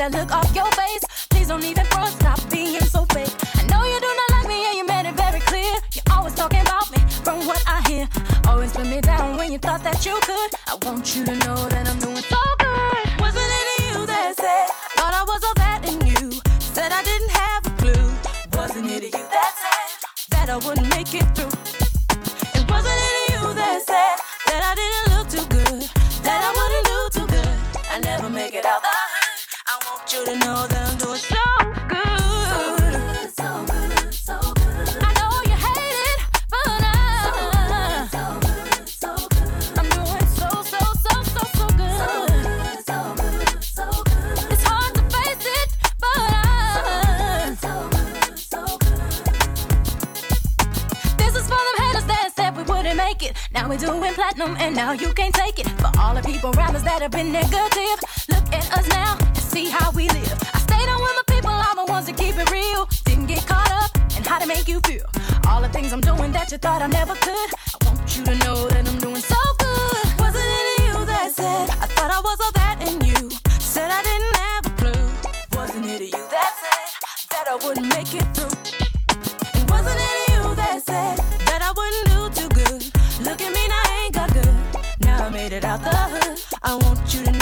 that look off your I wouldn't make it through. And wasn't it you that said that I wouldn't do too good? Look at me, now I ain't got good. Now I made it out the hood. I want you to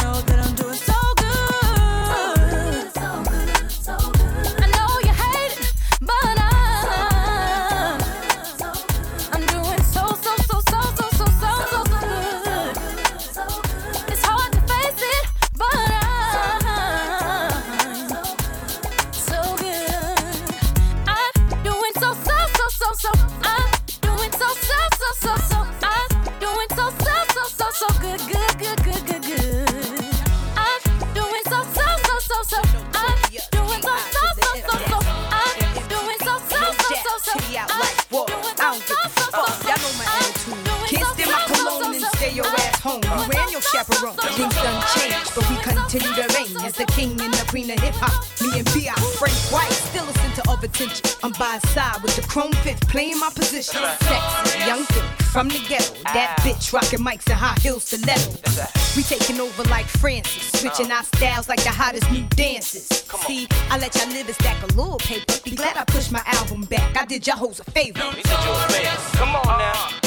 from the ghetto. That bitch rocking mics and high heels stiletto. We taking over like Francis, switching our styles like the hottest new dances. See, I let y'all live a stack a little paper. Be glad I pushed my album back. I did y'all hoes a favor. Come on now.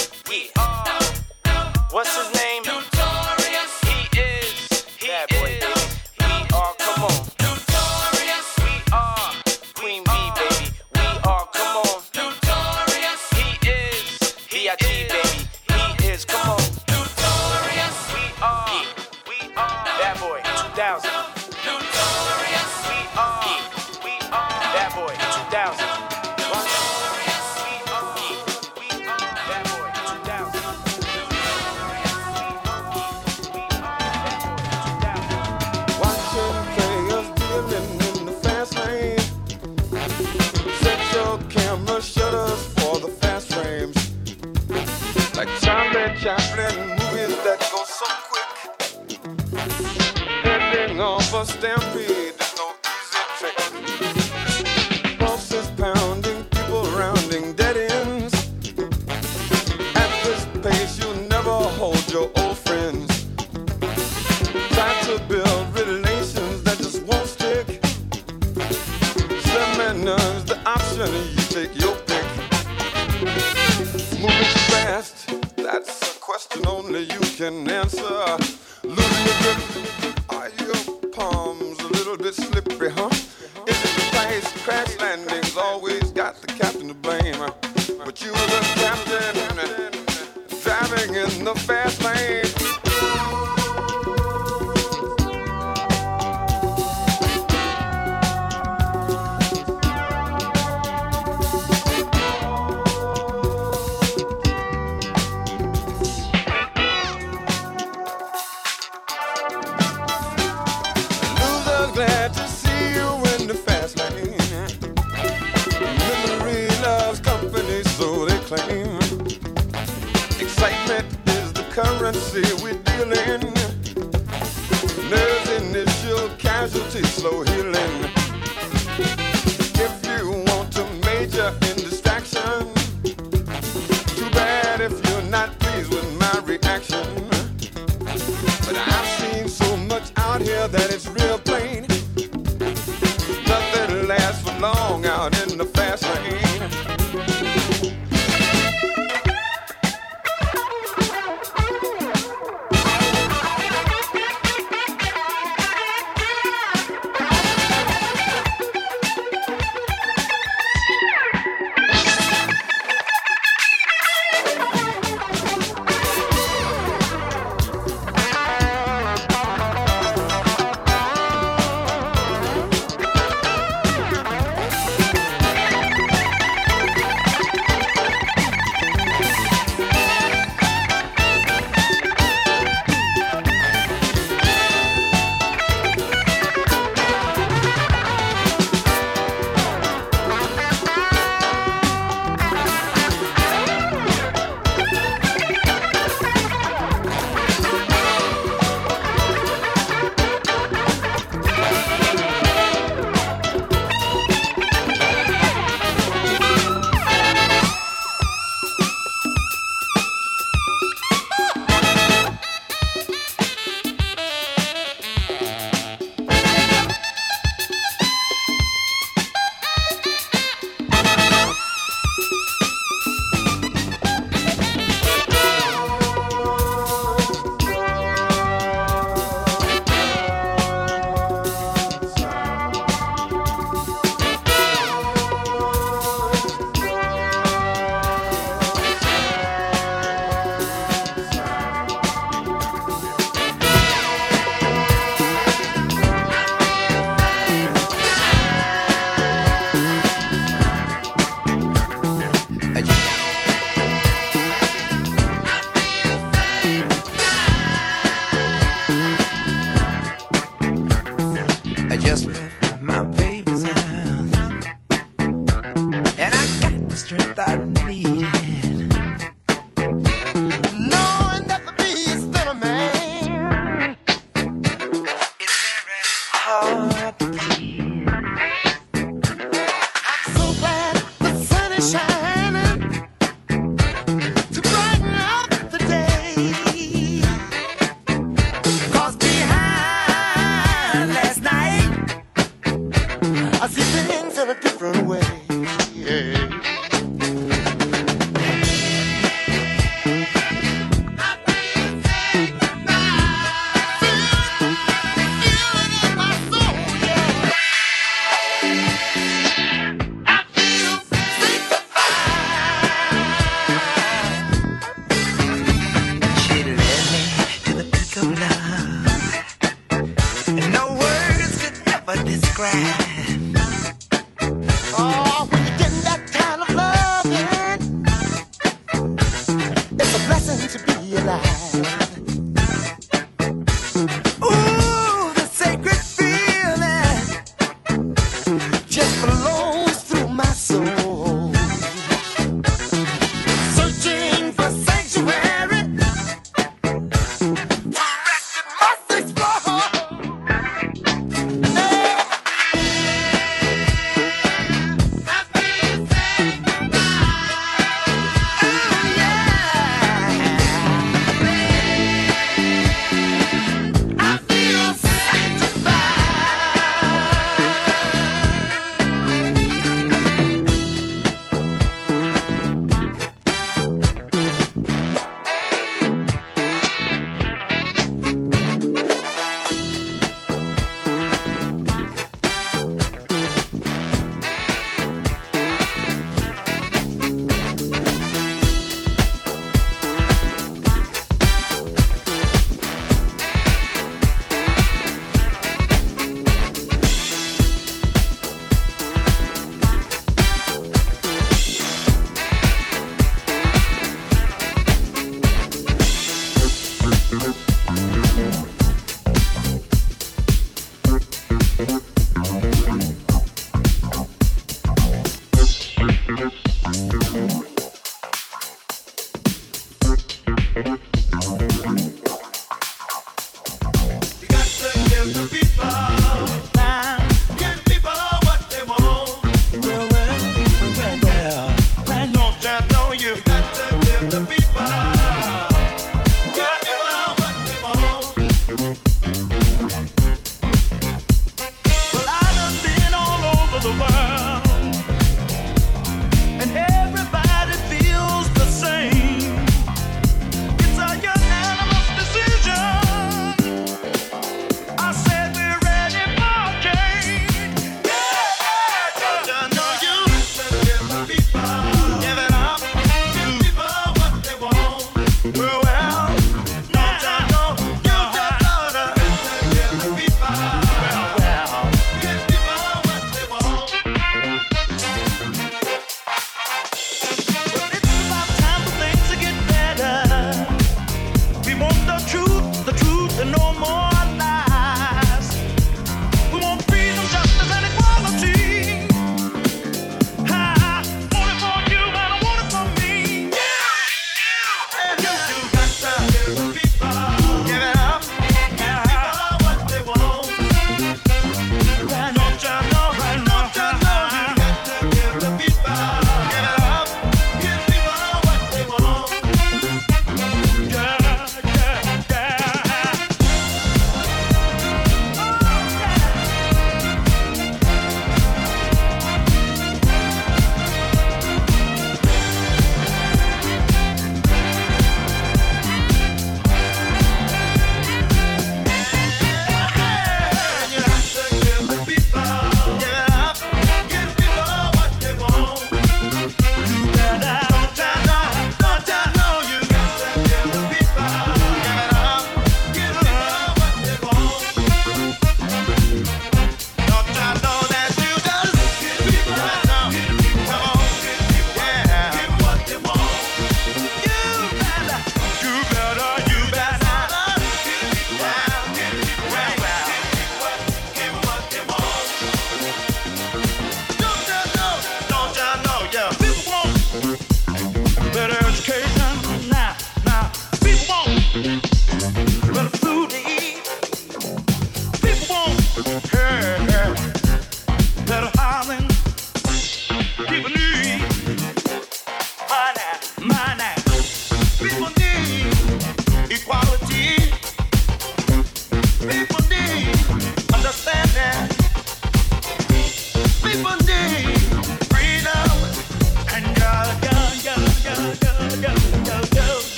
slow healing. If you want to major in distraction, too bad if you're not pleased with my reaction. But I've seen so much out here that it's real.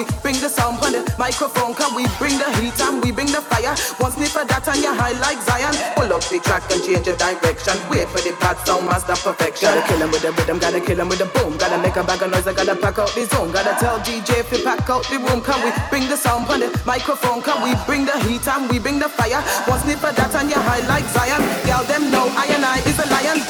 We bring the sound on the microphone? Can we bring the heat and we bring the fire? One sniff of that and you're high like Zion. Pull up the track and change the direction. Wait for the bad sound, master perfection. Gotta kill him with the rhythm, gotta kill him with the boom. Gotta make a bag of noise, I gotta pack out the zone. Gotta tell DJ if he pack out the room. Can we bring the sound on the microphone? Can we bring the heat and we bring the fire? One sniff of that and you're high like Zion. Girl, them know I and I is a lion.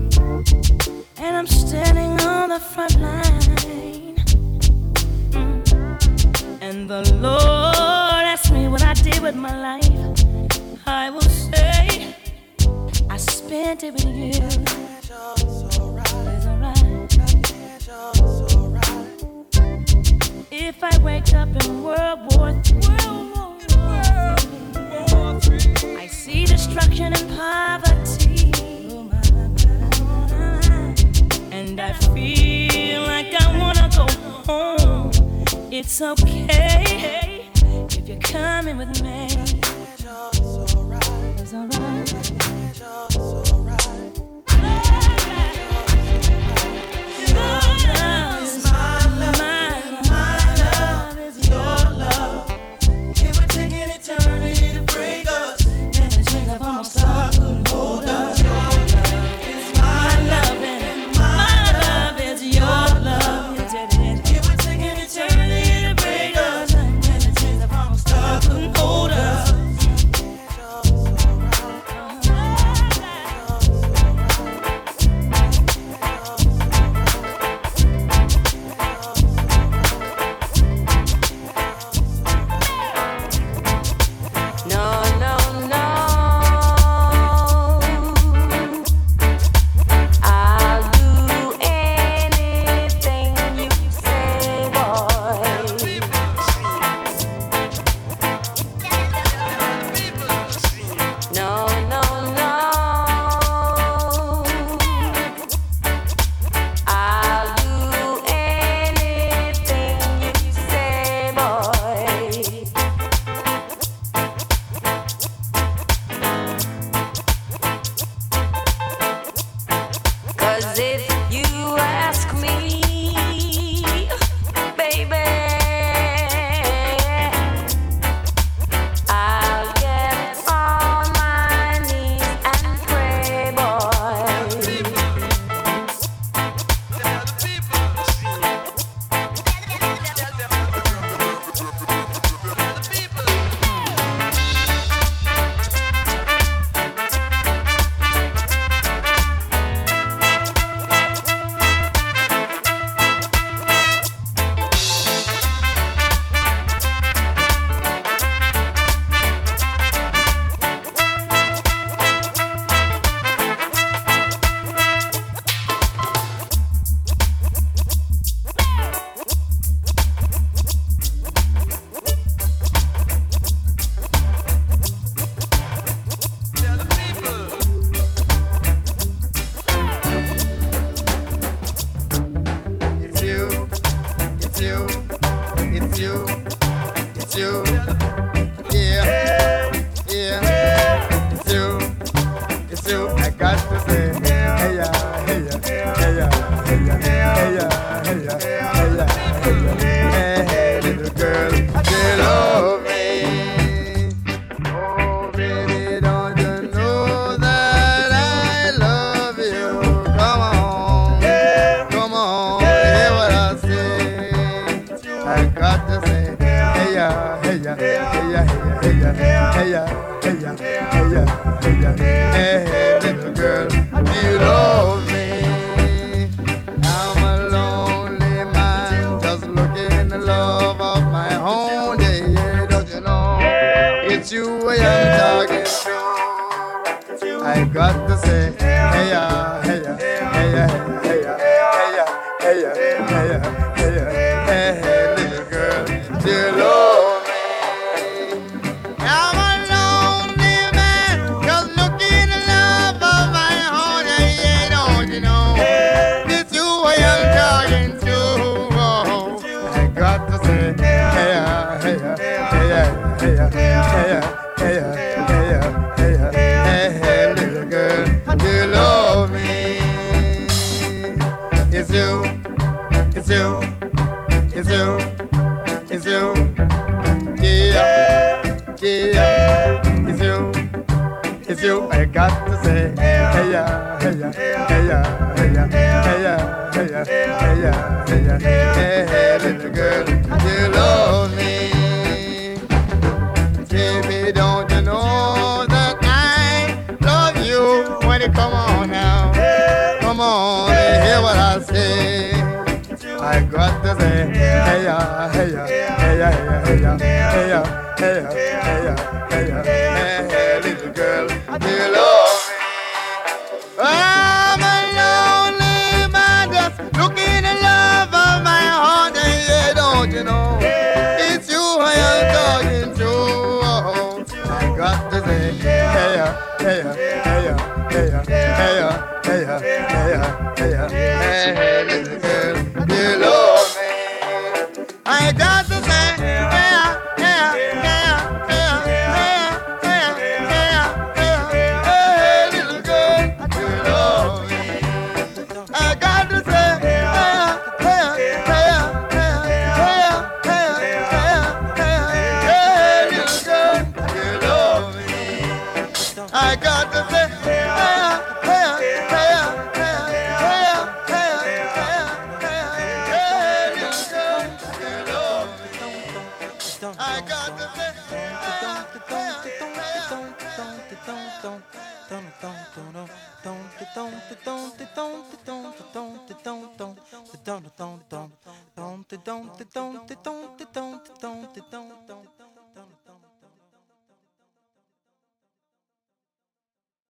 and I'm standing on the front line. Mm. And the Lord asked me what I did with my life. I will say, I spent it with you. It's alright. If I wake up in World War III, I see destruction and poverty. and I feel like I wanna go home. It's okay if you're coming with me. It's alright.